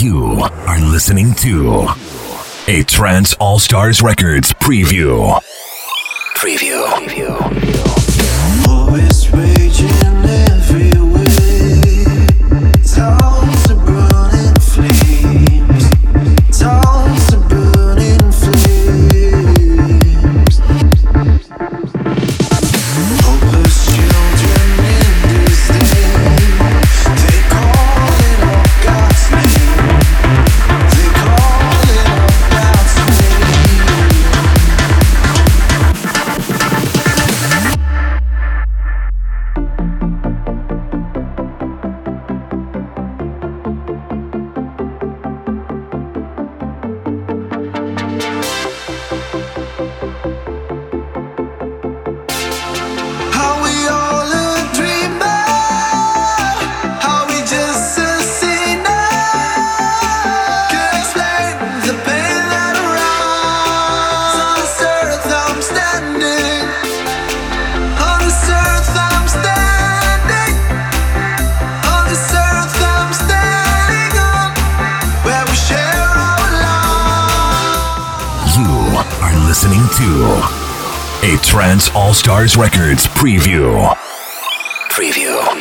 You are listening to a Trance All Stars Records preview. Preview. Preview. listening to a Trance All Stars Records preview. Preview.